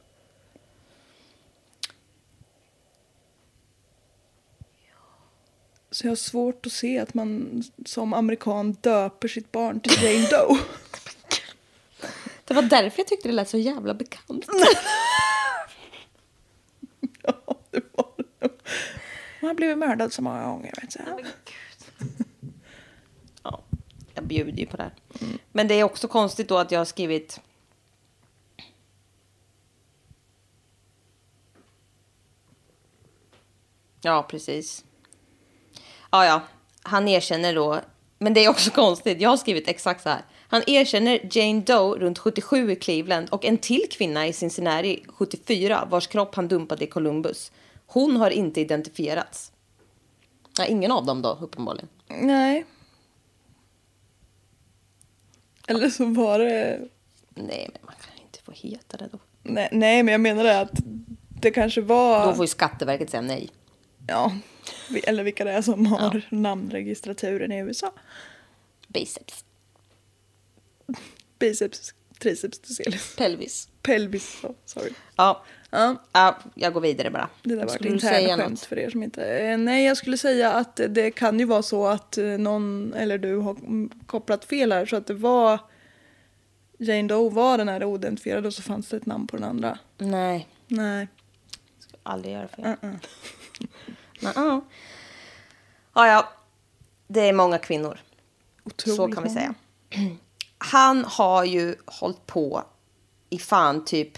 Så jag har svårt att se att man som amerikan döper sitt barn till Jane Doe. Det var därför jag tyckte det lät så jävla bekant. Ja, det var det. Man har blivit mördad så många gånger. Vet jag. Ja, jag bjuder ju på det här. Men det är också konstigt då att jag har skrivit... Ja, precis. Ja, ja. Han erkänner då... Men det är också konstigt. Jag har skrivit exakt så här. Han erkänner Jane Doe runt 77 i Cleveland och en till kvinna i Cincinnati 74 vars kropp han dumpade i Columbus. Hon har inte identifierats. Ja, ingen av dem då, uppenbarligen. Nej. Eller så var det... Nej, men man kan inte få heta det då. Nej, nej men jag menar det att det kanske var... Då får ju Skatteverket säga nej. Ja, eller vilka det är som har namnregistraturen i USA. Biceps. Biceps, triceps, ducelis, Pelvis. pelvis. Oh, sorry. Ja. Ja, ja, jag går vidare bara. det där var ett Skulle du säga internt skämt något? för er som inte... Eh, Nej, jag skulle säga att det kan ju vara så att eh, någon eller du har kopplat fel här så att det var Jane Doe var den här oidentifierade och så fanns det ett namn på den andra. Nej, Nej. ska aldrig göra fel. Uh-uh. Uh-uh. Ja, ja. Det är många kvinnor. Otroligt så kan vi säga. Han har ju hållit på i fan typ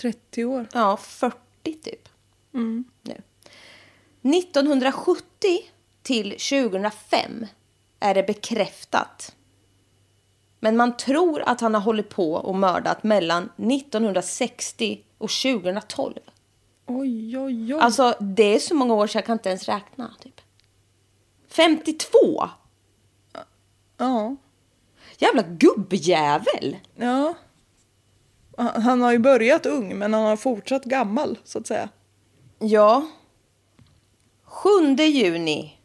30 år. ja, 40 typ. Mm. Nu. 1970 till 2005 är det bekräftat. Men man tror att han har hållit på och mördat mellan 1960 och 2012. Oj, oj, oj. Alltså det är så många år så jag kan inte ens räkna. Typ. 52! Ja. Jävla gubbjävel! Ja. Han har ju börjat ung men han har fortsatt gammal så att säga. Ja. 7 juni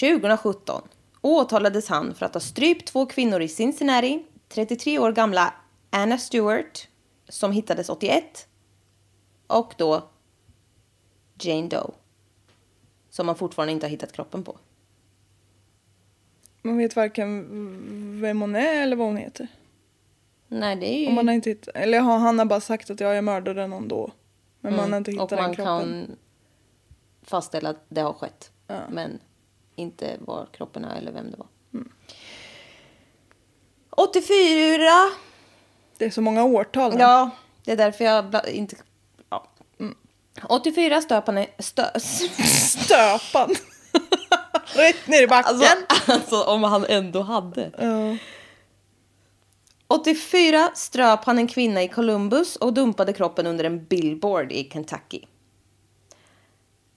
2017 åtalades han för att ha strypt två kvinnor i Cincinnati. 33 år gamla Anna Stewart som hittades 81 och då Jane Doe som man fortfarande inte har hittat kroppen på. Man vet varken vem hon är eller vad hon heter. Nej, det är ju... Man har inte hittat, eller har han har bara sagt att ja, jag mördade någon då. Men man har inte Mm. och hittat den man kroppen. kan fastställa att det har skett. Ja. Men inte var kroppen är eller vem det var. Mm. 84 Det är så många årtal. Ja, det är därför jag inte... Ja. 84 stöp han... Stö, Stöpan. Rätt ner i backen. alltså, alltså om han ändå hade. Ja. 84 ströp han en kvinna i Columbus och dumpade kroppen under en billboard i Kentucky.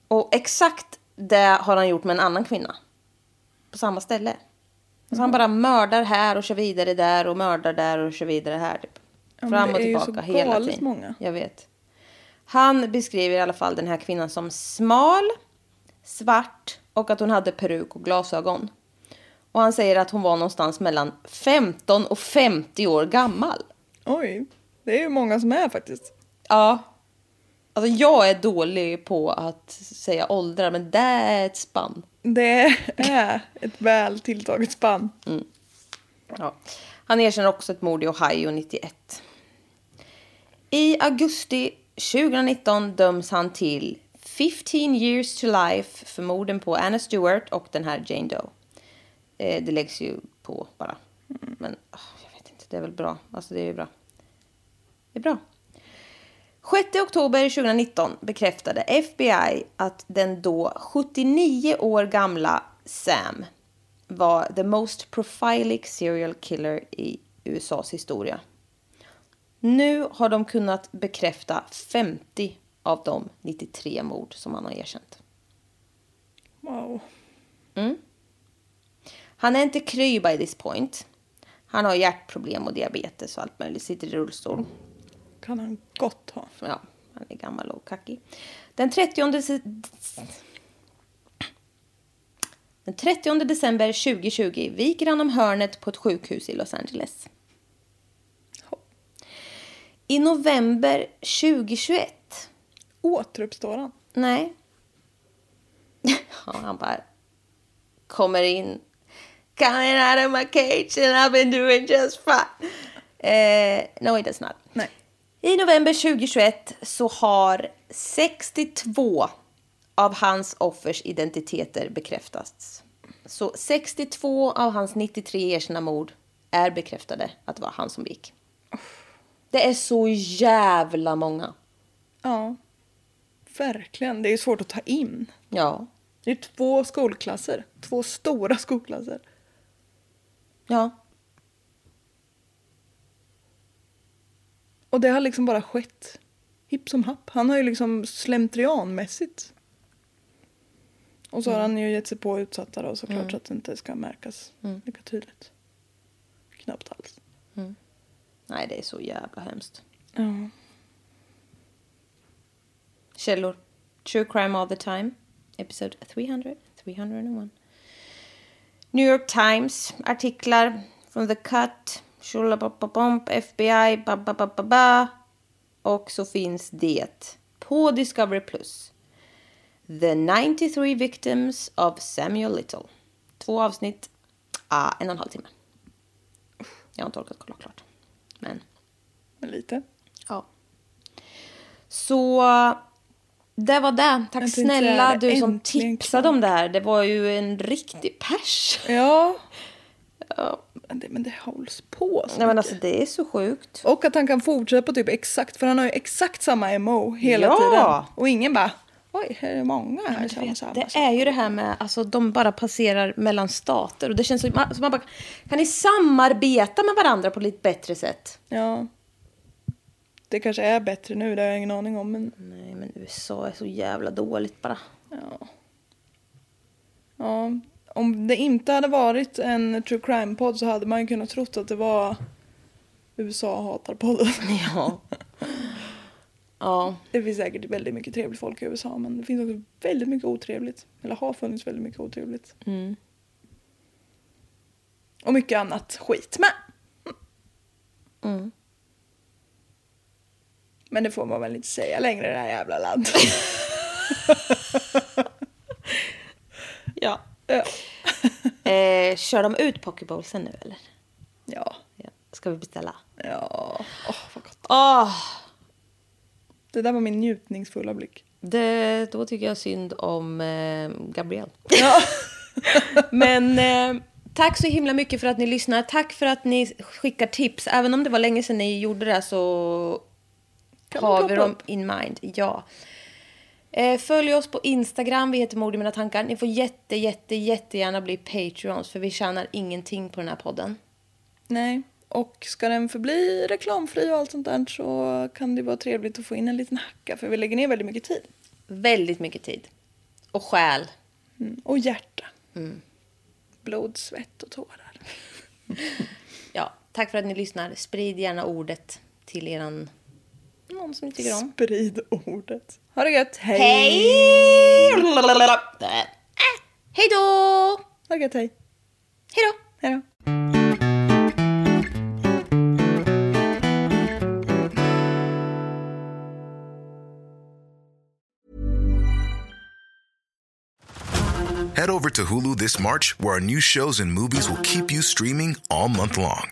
Och exakt det har han gjort med en annan kvinna. På samma ställe. Så han bara mördar här och kör vidare där och mördar där och kör vidare här. Typ. Ja, Fram och tillbaka hela tiden. många. Jag vet. Han beskriver i alla fall den här kvinnan som smal, svart och att hon hade peruk och glasögon. Och han säger att hon var någonstans mellan 15 och 50 år gammal. Oj, det är ju många som är faktiskt. Ja. Alltså jag är dålig på att säga åldrar men det är ett spann. Det är ett väl tilltaget spann. Ja. Han erkänner också ett mord i Ohio 91. I augusti 2019 döms han till 15 years to life för morden på Anna Stewart och den här Jane Doe. Eh, det läggs ju på bara. Mm, men oh, jag vet inte, det är väl bra. Alltså det är ju bra. Det är bra. 6 oktober 2019 bekräftade FBI att den då 79 år gamla Sam var the most profilic serial killer i USAs historia. Nu har de kunnat bekräfta 50 av de 93 mord som han har erkänt. Wow. Han är inte kry by this point. Han har hjärtproblem och diabetes och allt möjligt, sitter i rullstol. Kan han gott ha. Ja, han är gammal och kackig. Den 30... dece- Den 30 december 2020 viker han om hörnet på ett sjukhus i Los Angeles. I november 2021 Återuppstår han. Nej. Han bara kommer in. Coming out of my cage and I've been doing just fine. Eh, no, it does not. Nej. I november 2021 så har 62 av hans offers identiteter bekräftats. Så 62 av hans 93 erkända mord är bekräftade att det var han som gick. Det är så jävla många. Ja. Verkligen. Det är ju svårt att ta in. Ja. Det är två skolklasser. Två stora skolklasser. Ja. Och det har liksom bara skett. Hipp som happ. Han har ju liksom slentrianmässigt. Och så har han ju gett sig på utsatta då såklart så att det inte ska märkas lika tydligt. Knappt alls. Nej, det är så jävla hemskt. Ja. Källor. True Crime All the Time. Episode 300, 301. New York Times. Artiklar. From the Cut. Shulabababomp, FBI. Bababababa. Och så finns det på Discovery Plus. The 93 Victims of Samuel Little. Två avsnitt. Ah, en och en halv timme. Jag har inte orkat kolla klart. Men Men lite. Ja. Så det var det. Tack snälla du som tipsade om det här. Det var ju en riktig pers. Ja. Men, det, men det hålls på så Nej men alltså det är så sjukt. Och att han kan fortsätta på typ exakt, för han har ju exakt samma MO hela Ja. tiden. Och ingen bara, oj, här är många här som har samma Det sak. är ju det här med alltså de bara passerar mellan stater och det känns som man, som man bara kan ni samarbeta med varandra på lite bättre sätt? Ja. Det kanske är bättre nu, det har jag ingen aning om. Men Nej men USA är så jävla dåligt bara. ja. ja. Om det inte hade varit en true crime-podd så hade man ju kunnat trott att det var USA hatar podden. Ja. Ja. Det finns säkert väldigt mycket trevligt folk i USA men det finns också väldigt mycket otrevligt. Eller har funnits väldigt mycket otrevligt. Mm. Och mycket annat skit med. Mm. Men det får man väl inte säga längre i det här jävla landet. Ja. ja. Eh, kör de ut pokeballsen nu eller? Ja. Ja. Ska vi beställa? Ja. Åh, vad gott. Åh! Det där var min njutningsfulla blick. Det, då tycker jag synd om eh, Gabriel. Ja. Men eh, tack så himla mycket för att ni lyssnar. Tack för att ni skickar tips. Även om det var länge sedan ni gjorde det så har vi dem in mind. Ja. Eh, följ oss på Instagram. Vi heter Mord i mina tankar. Ni får jätte, jätte, jättegärna bli Patreons för vi tjänar ingenting på den här podden. Nej. Och ska den förbli reklamfri och allt sånt där så kan det vara trevligt att få in en liten hacka för vi lägger ner väldigt mycket tid. Väldigt mycket tid. Och själ. Mm. Och hjärta. Blod, svett och tårar. Ja, tack för att ni lyssnar. Sprid gärna ordet till eran någon som ni tycker om. Sprid ordet. Ha det gött. Hej! Hej! Hej då! Ha det gött. Hej. Hej då! Hej då. Head over to Hulu this March, where our new shows and movies will keep you streaming all month long.